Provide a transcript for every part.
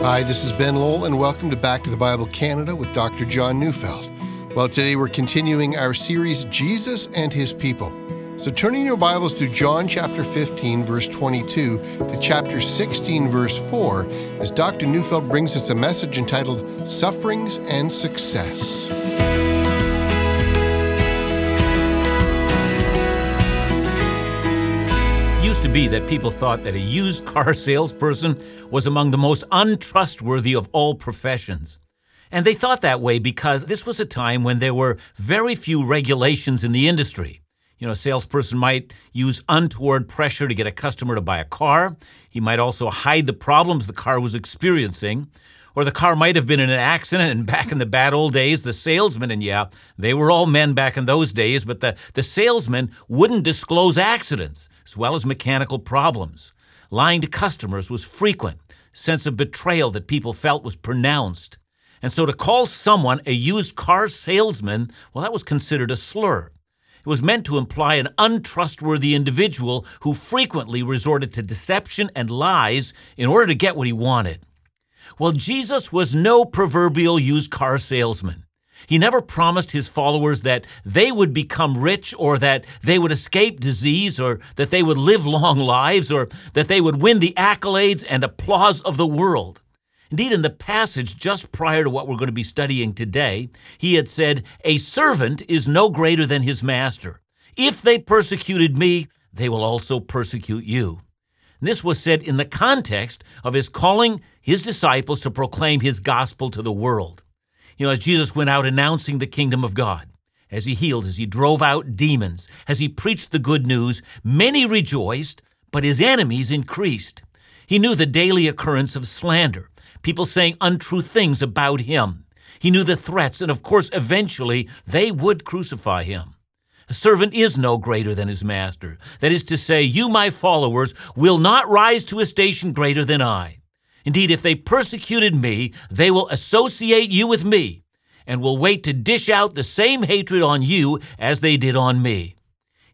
Hi, this is Ben Lowell, and welcome to Back to the Bible Canada with Dr. John Neufeld. Well, today we're continuing our series, Jesus and His People. So, turning your Bibles to John chapter 15, verse 22, to chapter 16, verse 4, as Dr. Neufeld brings us a message entitled Sufferings and Success. Used to be that people thought that a used car salesperson was among the most untrustworthy of all professions. And they thought that way because this was a time when there were very few regulations in the industry. You know, a salesperson might use untoward pressure to get a customer to buy a car. He might also hide the problems the car was experiencing. Or the car might have been in an accident, and back in the bad old days, the salesman, and yeah, they were all men back in those days, but the, the salesman wouldn't disclose accidents as well as mechanical problems. Lying to customers was frequent. Sense of betrayal that people felt was pronounced. And so to call someone a used car salesman, well, that was considered a slur. It was meant to imply an untrustworthy individual who frequently resorted to deception and lies in order to get what he wanted. Well, Jesus was no proverbial used car salesman. He never promised his followers that they would become rich or that they would escape disease or that they would live long lives or that they would win the accolades and applause of the world. Indeed, in the passage just prior to what we're going to be studying today, he had said, A servant is no greater than his master. If they persecuted me, they will also persecute you. This was said in the context of his calling his disciples to proclaim his gospel to the world. You know, as Jesus went out announcing the kingdom of God, as he healed, as he drove out demons, as he preached the good news, many rejoiced, but his enemies increased. He knew the daily occurrence of slander, people saying untrue things about him. He knew the threats, and of course, eventually, they would crucify him. A servant is no greater than his master. That is to say, you, my followers, will not rise to a station greater than I. Indeed, if they persecuted me, they will associate you with me and will wait to dish out the same hatred on you as they did on me.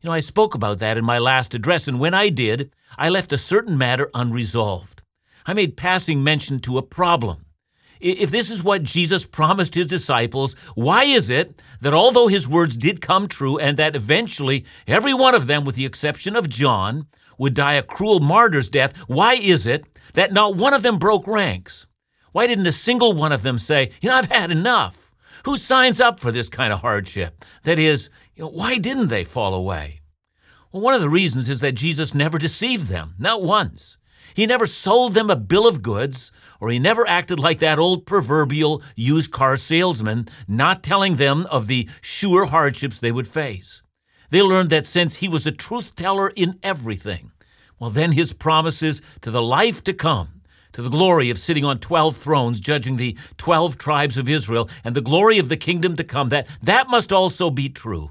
You know, I spoke about that in my last address, and when I did, I left a certain matter unresolved. I made passing mention to a problem. If this is what Jesus promised his disciples, why is it that although his words did come true and that eventually every one of them, with the exception of John, would die a cruel martyr's death, why is it that not one of them broke ranks? Why didn't a single one of them say, You know, I've had enough? Who signs up for this kind of hardship? That is, you know, why didn't they fall away? Well, one of the reasons is that Jesus never deceived them, not once. He never sold them a bill of goods, or he never acted like that old proverbial used car salesman, not telling them of the sure hardships they would face. They learned that since he was a truth teller in everything, well, then his promises to the life to come, to the glory of sitting on 12 thrones judging the 12 tribes of Israel, and the glory of the kingdom to come, that, that must also be true.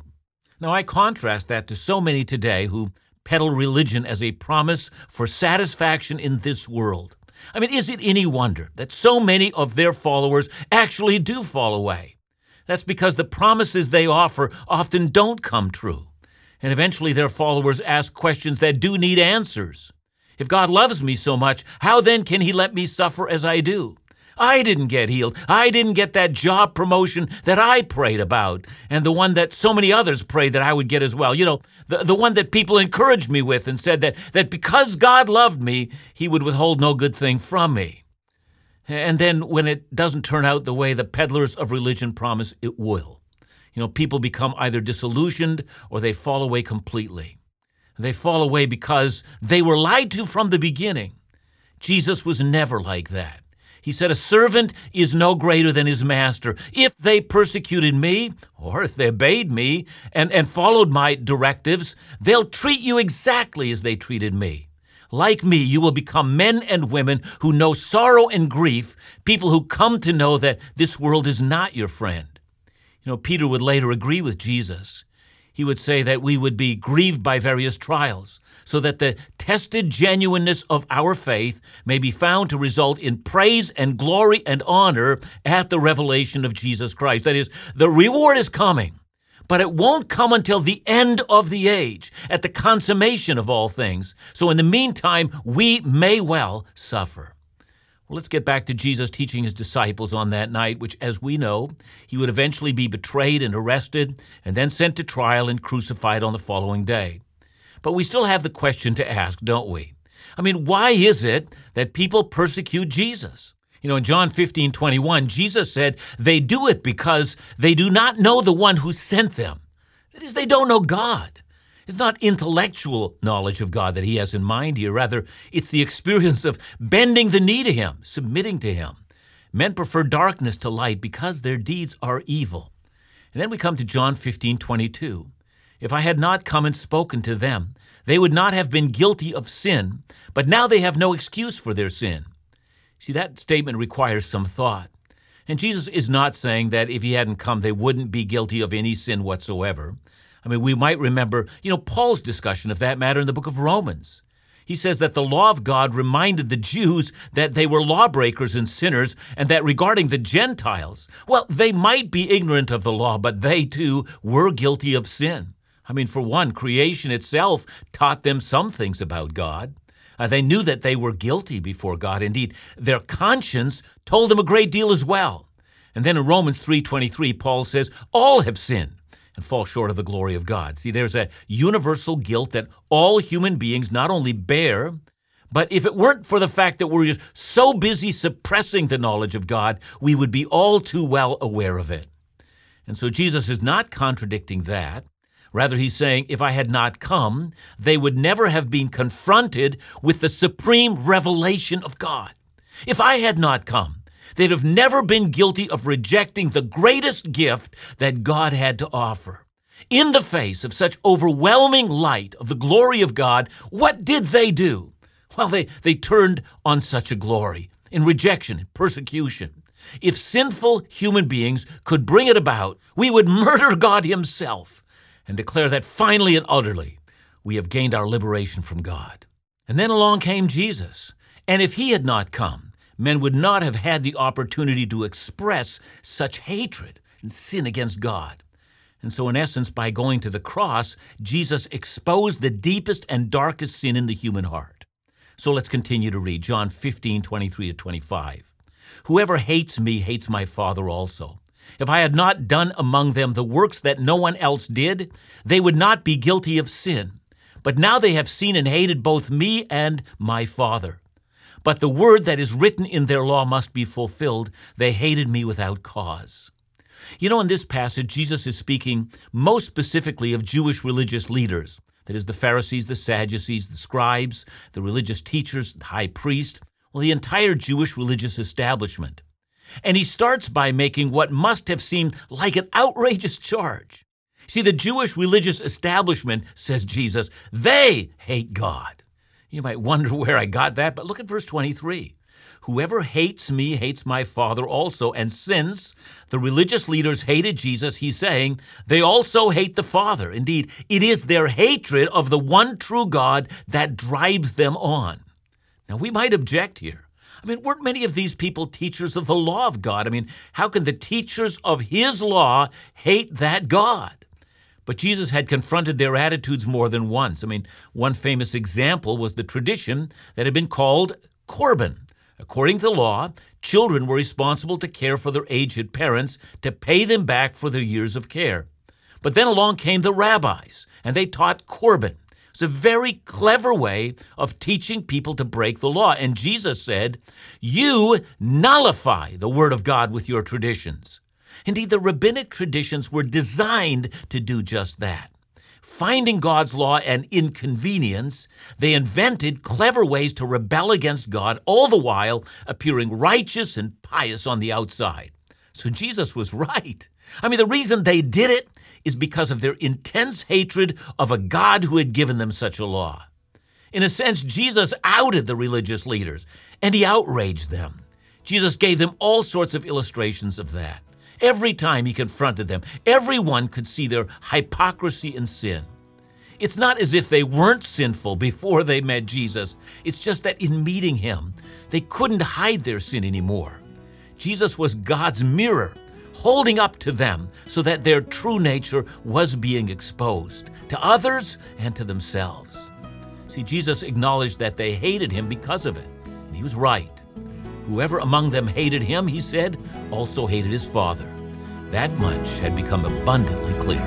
Now, I contrast that to so many today who peddle religion as a promise for satisfaction in this world. I mean, is it any wonder that so many of their followers actually do fall away? That's because the promises they offer often don't come true. And eventually their followers ask questions that do need answers. If God loves me so much, how then can He let me suffer as I do? I didn't get healed. I didn't get that job promotion that I prayed about, and the one that so many others prayed that I would get as well. You know, the, the one that people encouraged me with and said that, that because God loved me, He would withhold no good thing from me. And then when it doesn't turn out the way the peddlers of religion promise it will, you know, people become either disillusioned or they fall away completely. They fall away because they were lied to from the beginning. Jesus was never like that. He said, A servant is no greater than his master. If they persecuted me, or if they obeyed me and, and followed my directives, they'll treat you exactly as they treated me. Like me, you will become men and women who know sorrow and grief, people who come to know that this world is not your friend. You know, Peter would later agree with Jesus. He would say that we would be grieved by various trials, so that the tested genuineness of our faith may be found to result in praise and glory and honor at the revelation of Jesus Christ. That is, the reward is coming, but it won't come until the end of the age, at the consummation of all things. So in the meantime, we may well suffer. Let's get back to Jesus teaching his disciples on that night, which, as we know, he would eventually be betrayed and arrested and then sent to trial and crucified on the following day. But we still have the question to ask, don't we? I mean, why is it that people persecute Jesus? You know, in John 15, 21, Jesus said, They do it because they do not know the one who sent them. That is, they don't know God. It's not intellectual knowledge of God that he has in mind here. Rather, it's the experience of bending the knee to him, submitting to him. Men prefer darkness to light because their deeds are evil. And then we come to John 15, 22. If I had not come and spoken to them, they would not have been guilty of sin, but now they have no excuse for their sin. See, that statement requires some thought. And Jesus is not saying that if he hadn't come, they wouldn't be guilty of any sin whatsoever. I mean, we might remember, you know, Paul's discussion of that matter in the book of Romans. He says that the law of God reminded the Jews that they were lawbreakers and sinners, and that regarding the Gentiles, well, they might be ignorant of the law, but they too were guilty of sin. I mean, for one, creation itself taught them some things about God. Uh, they knew that they were guilty before God. Indeed, their conscience told them a great deal as well. And then in Romans 3:23, Paul says, "All have sinned and fall short of the glory of God." See, there's a universal guilt that all human beings not only bear, but if it weren't for the fact that we're just so busy suppressing the knowledge of God, we would be all too well aware of it. And so Jesus is not contradicting that. Rather, he's saying, if I had not come, they would never have been confronted with the supreme revelation of God. If I had not come, they'd have never been guilty of rejecting the greatest gift that God had to offer. In the face of such overwhelming light of the glory of God, what did they do? Well, they, they turned on such a glory in rejection and persecution. If sinful human beings could bring it about, we would murder God Himself and declare that finally and utterly we have gained our liberation from God. And then along came Jesus. And if he had not come, men would not have had the opportunity to express such hatred and sin against God. And so, in essence, by going to the cross, Jesus exposed the deepest and darkest sin in the human heart. So let's continue to read John 15, 23 to 25. Whoever hates me hates my Father also. If I had not done among them the works that no one else did, they would not be guilty of sin. But now they have seen and hated both me and my Father. But the word that is written in their law must be fulfilled. They hated me without cause. You know, in this passage, Jesus is speaking most specifically of Jewish religious leaders. That is, the Pharisees, the Sadducees, the scribes, the religious teachers, the high priest, well, the entire Jewish religious establishment. And he starts by making what must have seemed like an outrageous charge. See, the Jewish religious establishment, says Jesus, they hate God. You might wonder where I got that, but look at verse 23. Whoever hates me hates my Father also. And since the religious leaders hated Jesus, he's saying they also hate the Father. Indeed, it is their hatred of the one true God that drives them on. Now, we might object here. I mean, weren't many of these people teachers of the law of God? I mean, how can the teachers of His law hate that God? But Jesus had confronted their attitudes more than once. I mean, one famous example was the tradition that had been called Corban. According to the law, children were responsible to care for their aged parents to pay them back for their years of care. But then along came the rabbis, and they taught Corban. It's a very clever way of teaching people to break the law. And Jesus said, You nullify the Word of God with your traditions. Indeed, the rabbinic traditions were designed to do just that. Finding God's law an inconvenience, they invented clever ways to rebel against God, all the while appearing righteous and pious on the outside. So Jesus was right. I mean, the reason they did it is because of their intense hatred of a God who had given them such a law. In a sense, Jesus outed the religious leaders and he outraged them. Jesus gave them all sorts of illustrations of that. Every time he confronted them, everyone could see their hypocrisy and sin. It's not as if they weren't sinful before they met Jesus. It's just that in meeting him, they couldn't hide their sin anymore. Jesus was God's mirror holding up to them so that their true nature was being exposed to others and to themselves. See, Jesus acknowledged that they hated him because of it, and he was right. Whoever among them hated him, he said, also hated his Father. That much had become abundantly clear.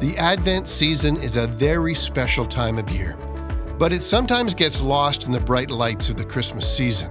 The Advent season is a very special time of year, but it sometimes gets lost in the bright lights of the Christmas season.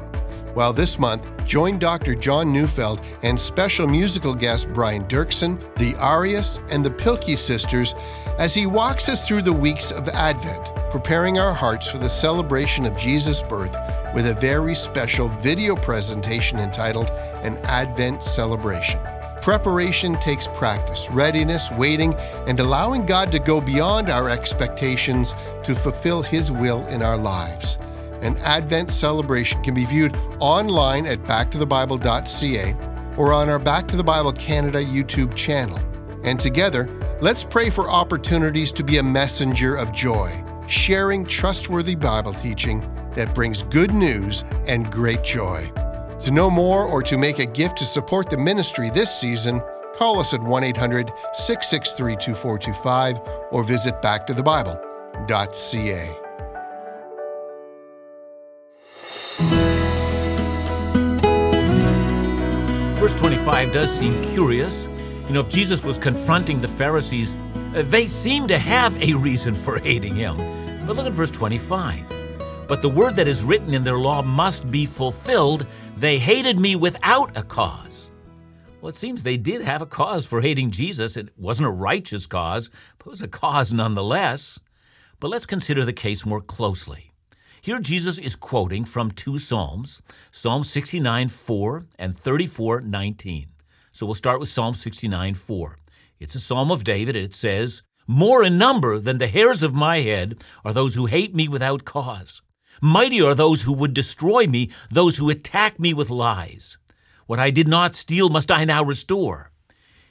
While this month, join Dr. John Neufeld and special musical guest Brian Doerksen, the Arias, and the Pilkey sisters as he walks us through the weeks of Advent, preparing our hearts for the celebration of Jesus' birth with a very special video presentation entitled An Advent Celebration. Preparation takes practice, readiness, waiting, and allowing God to go beyond our expectations to fulfill His will in our lives. An Advent celebration can be viewed online at backtothebible.ca or on our Back to the Bible Canada YouTube channel. And together, let's pray for opportunities to be a messenger of joy, sharing trustworthy Bible teaching that brings good news and great joy. To know more or to make a gift to support the ministry this season, call us at 1 800 663 2425 or visit backtothebible.ca. Verse 25 does seem curious. You know, if Jesus was confronting the Pharisees, uh, they seem to have a reason for hating him. But look at verse 25. But the word that is written in their law must be fulfilled. They hated me without a cause. Well, it seems they did have a cause for hating Jesus. It wasn't a righteous cause, but it was a cause nonetheless. But let's consider the case more closely. Here, Jesus is quoting from two Psalms Psalm 69 4 and 34 19. So we'll start with Psalm 69 4. It's a psalm of David, and it says, More in number than the hairs of my head are those who hate me without cause. Mighty are those who would destroy me, those who attack me with lies. What I did not steal must I now restore.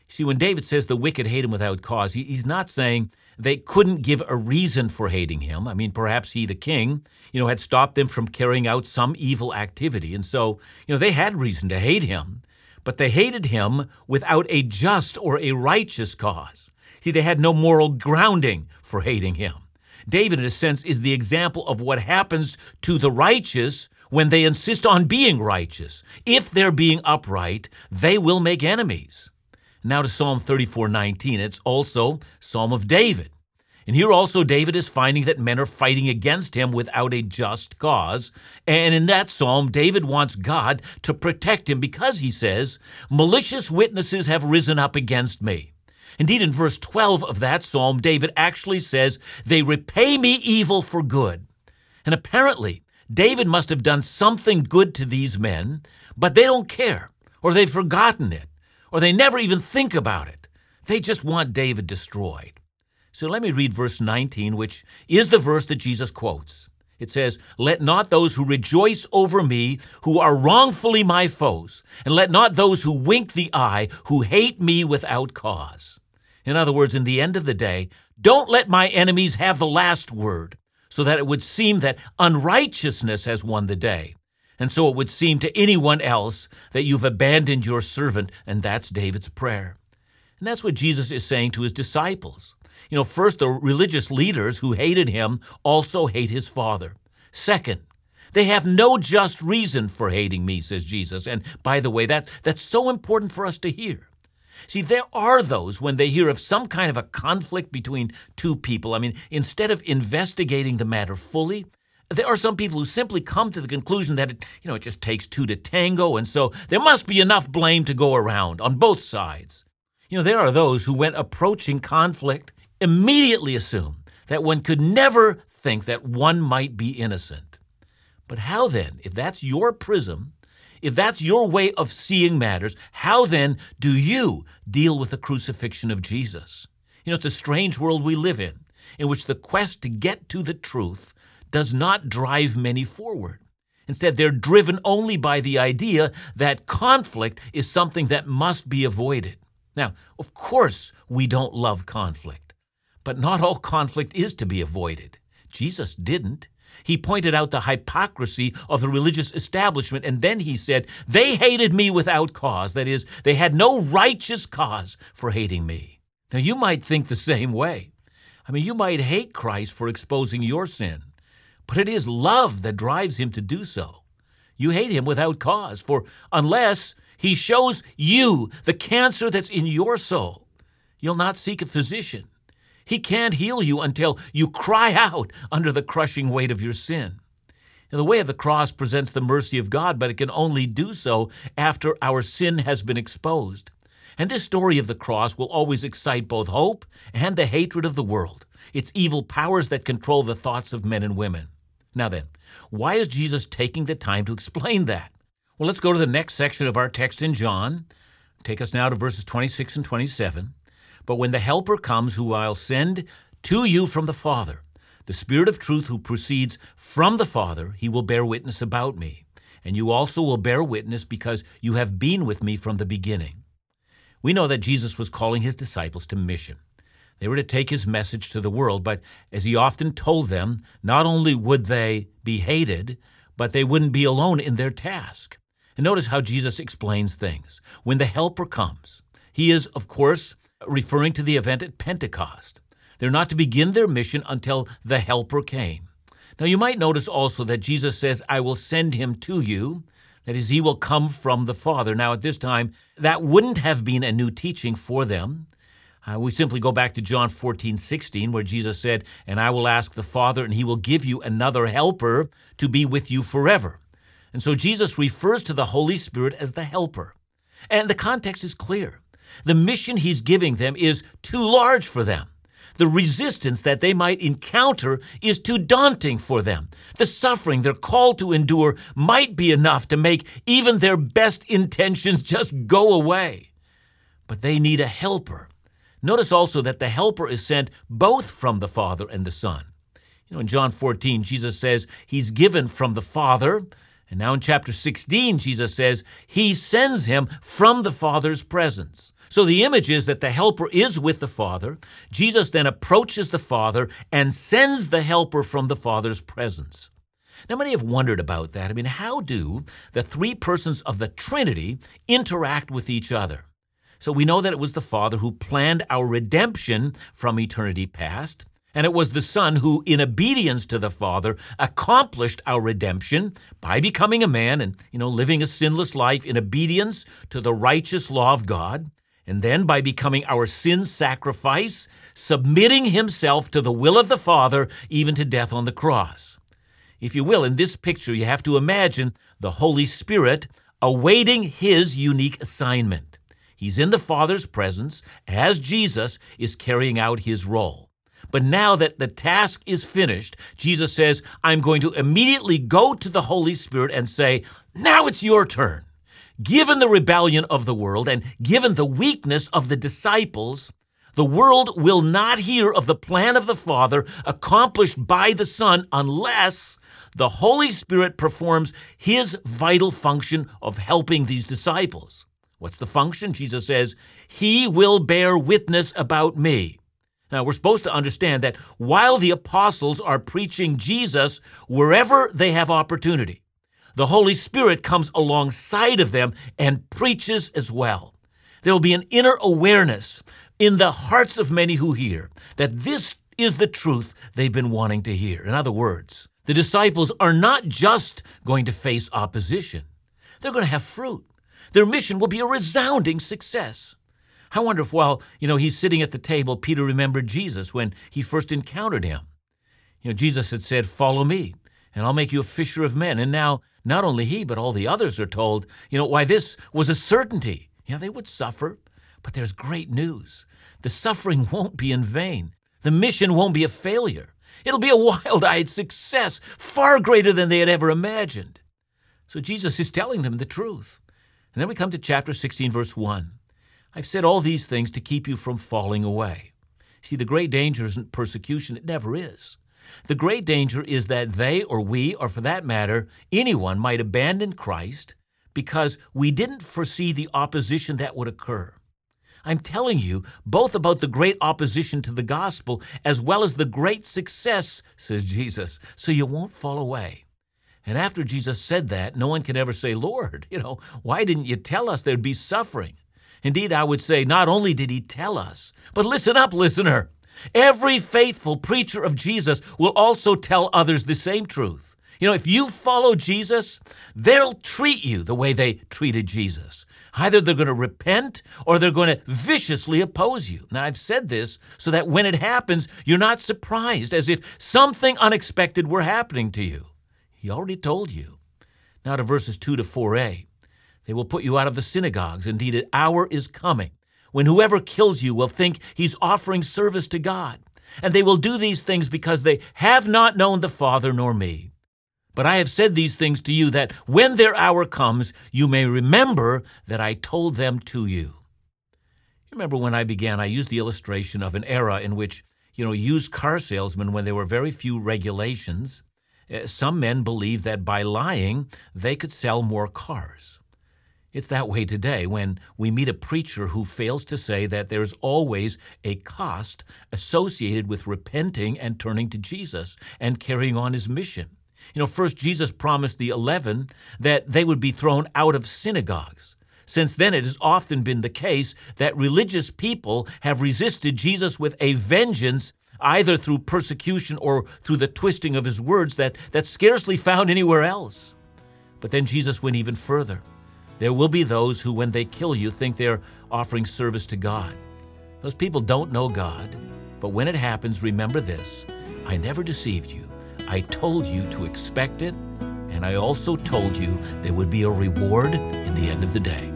See, when David says the wicked hate him without cause, he's not saying they couldn't give a reason for hating him. I mean, perhaps he, the king, you know, had stopped them from carrying out some evil activity. And so, you know, they had reason to hate him, but they hated him without a just or a righteous cause. See, they had no moral grounding for hating him. David, in a sense, is the example of what happens to the righteous when they insist on being righteous. If they're being upright, they will make enemies. Now to Psalm 34:19. It's also Psalm of David. And here also David is finding that men are fighting against him without a just cause. And in that psalm, David wants God to protect him because he says, Malicious witnesses have risen up against me. Indeed, in verse 12 of that psalm, David actually says, They repay me evil for good. And apparently, David must have done something good to these men, but they don't care, or they've forgotten it, or they never even think about it. They just want David destroyed. So let me read verse 19, which is the verse that Jesus quotes. It says, Let not those who rejoice over me, who are wrongfully my foes, and let not those who wink the eye, who hate me without cause. In other words, in the end of the day, don't let my enemies have the last word, so that it would seem that unrighteousness has won the day. And so it would seem to anyone else that you've abandoned your servant, and that's David's prayer. And that's what Jesus is saying to his disciples. You know, first, the religious leaders who hated him also hate his father. Second, they have no just reason for hating me, says Jesus. And by the way, that, that's so important for us to hear. See, there are those when they hear of some kind of a conflict between two people. I mean, instead of investigating the matter fully, there are some people who simply come to the conclusion that it, you know, it just takes two to tango, and so there must be enough blame to go around on both sides. You know, there are those who, when approaching conflict, immediately assume that one could never think that one might be innocent. But how then, if that's your prism, if that's your way of seeing matters, how then do you deal with the crucifixion of Jesus? You know, it's a strange world we live in, in which the quest to get to the truth does not drive many forward. Instead, they're driven only by the idea that conflict is something that must be avoided. Now, of course, we don't love conflict, but not all conflict is to be avoided. Jesus didn't. He pointed out the hypocrisy of the religious establishment, and then he said, They hated me without cause. That is, they had no righteous cause for hating me. Now, you might think the same way. I mean, you might hate Christ for exposing your sin, but it is love that drives him to do so. You hate him without cause, for unless he shows you the cancer that's in your soul, you'll not seek a physician. He can't heal you until you cry out under the crushing weight of your sin. the way of the cross presents the mercy of God, but it can only do so after our sin has been exposed. And this story of the cross will always excite both hope and the hatred of the world, its evil powers that control the thoughts of men and women. Now then, why is Jesus taking the time to explain that? Well, let's go to the next section of our text in John. Take us now to verses 26 and 27. But when the Helper comes, who I'll send to you from the Father, the Spirit of truth who proceeds from the Father, he will bear witness about me. And you also will bear witness because you have been with me from the beginning. We know that Jesus was calling his disciples to mission. They were to take his message to the world, but as he often told them, not only would they be hated, but they wouldn't be alone in their task. And notice how Jesus explains things. When the Helper comes, he is, of course, referring to the event at Pentecost. They're not to begin their mission until the Helper came. Now, you might notice also that Jesus says, I will send him to you. That is, he will come from the Father. Now, at this time, that wouldn't have been a new teaching for them. Uh, we simply go back to John 14, 16, where Jesus said, And I will ask the Father, and he will give you another helper to be with you forever. And so Jesus refers to the Holy Spirit as the helper. And the context is clear. The mission he's giving them is too large for them. The resistance that they might encounter is too daunting for them. The suffering they're called to endure might be enough to make even their best intentions just go away. But they need a helper. Notice also that the helper is sent both from the Father and the Son. You know, in John 14, Jesus says he's given from the Father. And now in chapter 16, Jesus says he sends him from the Father's presence. So the image is that the helper is with the Father. Jesus then approaches the Father and sends the helper from the Father's presence. Now, many have wondered about that. I mean, how do the three persons of the Trinity interact with each other? So we know that it was the Father who planned our redemption from eternity past. And it was the Son who, in obedience to the Father, accomplished our redemption by becoming a man and, you know, living a sinless life in obedience to the righteous law of God and then by becoming our sin sacrifice, submitting himself to the will of the Father, even to death on the cross. If you will, in this picture, you have to imagine the Holy Spirit awaiting his unique assignment. He's in the Father's presence as Jesus is carrying out his role. But now that the task is finished, Jesus says, I'm going to immediately go to the Holy Spirit and say, Now it's your turn. Given the rebellion of the world and given the weakness of the disciples, the world will not hear of the plan of the Father accomplished by the Son unless the Holy Spirit performs his vital function of helping these disciples. What's the function? Jesus says, He will bear witness about me. Now, we're supposed to understand that while the apostles are preaching Jesus wherever they have opportunity, the Holy Spirit comes alongside of them and preaches as well. There will be an inner awareness in the hearts of many who hear that this is the truth they've been wanting to hear. In other words, the disciples are not just going to face opposition, they're going to have fruit. Their mission will be a resounding success. I wonder if while, you know, he's sitting at the table, Peter remembered Jesus when he first encountered him. You know, Jesus had said, Follow me, and I'll make you a fisher of men. And now not only he, but all the others are told, you know, why this was a certainty. Yeah, they would suffer, but there's great news. The suffering won't be in vain. The mission won't be a failure. It'll be a wild eyed success, far greater than they had ever imagined. So Jesus is telling them the truth. And then we come to chapter 16, verse 1. I've said all these things to keep you from falling away. See, the great danger isn't persecution, it never is. The great danger is that they or we, or for that matter, anyone might abandon Christ because we didn't foresee the opposition that would occur. I'm telling you both about the great opposition to the gospel as well as the great success, says Jesus, so you won't fall away. And after Jesus said that, no one can ever say, Lord, you know, why didn't you tell us there'd be suffering? Indeed, I would say, not only did he tell us, but listen up, listener. Every faithful preacher of Jesus will also tell others the same truth. You know, if you follow Jesus, they'll treat you the way they treated Jesus. Either they're going to repent or they're going to viciously oppose you. Now, I've said this so that when it happens, you're not surprised as if something unexpected were happening to you. He already told you. Now to verses 2 to 4a. They will put you out of the synagogues. Indeed, an hour is coming when whoever kills you will think he's offering service to God. And they will do these things because they have not known the Father nor me. But I have said these things to you that when their hour comes, you may remember that I told them to you. Remember when I began, I used the illustration of an era in which, you know, used car salesmen, when there were very few regulations, eh, some men believed that by lying, they could sell more cars. It's that way today when we meet a preacher who fails to say that there's always a cost associated with repenting and turning to Jesus and carrying on his mission. You know, first, Jesus promised the eleven that they would be thrown out of synagogues. Since then, it has often been the case that religious people have resisted Jesus with a vengeance, either through persecution or through the twisting of his words that, that's scarcely found anywhere else. But then Jesus went even further. There will be those who, when they kill you, think they're offering service to God. Those people don't know God, but when it happens, remember this I never deceived you. I told you to expect it, and I also told you there would be a reward in the end of the day.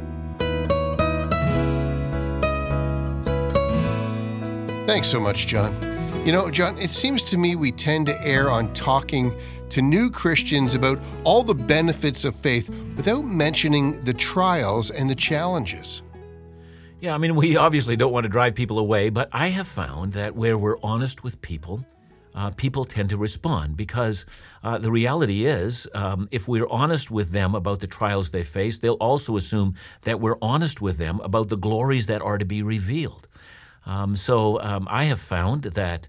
Thanks so much, John. You know, John, it seems to me we tend to err on talking to new Christians about all the benefits of faith without mentioning the trials and the challenges. Yeah, I mean, we obviously don't want to drive people away, but I have found that where we're honest with people, uh, people tend to respond because uh, the reality is, um, if we're honest with them about the trials they face, they'll also assume that we're honest with them about the glories that are to be revealed. Um, so um, I have found that.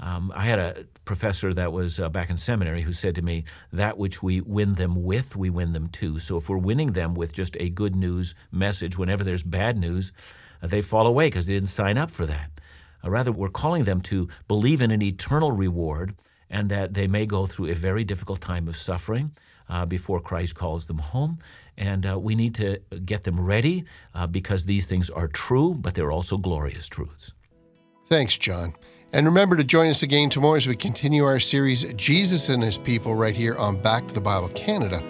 Um, I had a professor that was uh, back in seminary who said to me, That which we win them with, we win them to. So if we're winning them with just a good news message, whenever there's bad news, uh, they fall away because they didn't sign up for that. Uh, rather, we're calling them to believe in an eternal reward and that they may go through a very difficult time of suffering uh, before Christ calls them home. And uh, we need to get them ready uh, because these things are true, but they're also glorious truths. Thanks, John. And remember to join us again tomorrow as we continue our series, Jesus and His People, right here on Back to the Bible Canada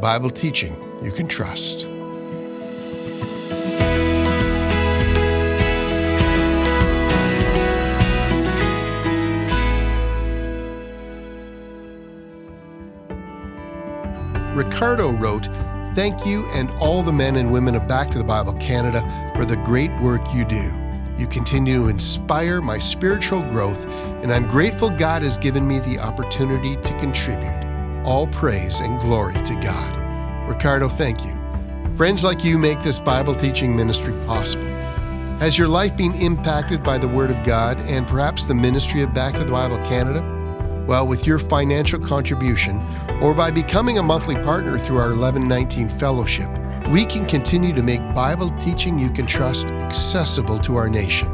Bible teaching you can trust. Ricardo wrote, Thank you and all the men and women of Back to the Bible Canada for the great work you do. You continue to inspire my spiritual growth, and I'm grateful God has given me the opportunity to contribute. All praise and glory to God. Ricardo, thank you. Friends like you make this Bible teaching ministry possible. Has your life been impacted by the Word of God and perhaps the ministry of Back to the Bible Canada? Well, with your financial contribution or by becoming a monthly partner through our 1119 Fellowship, we can continue to make Bible teaching you can trust accessible to our nation.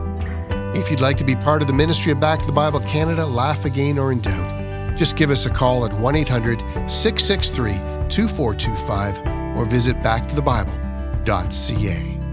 If you'd like to be part of the ministry of Back to the Bible Canada, laugh again or in doubt, just give us a call at 1 800 663 2425 or visit backtothebible.ca.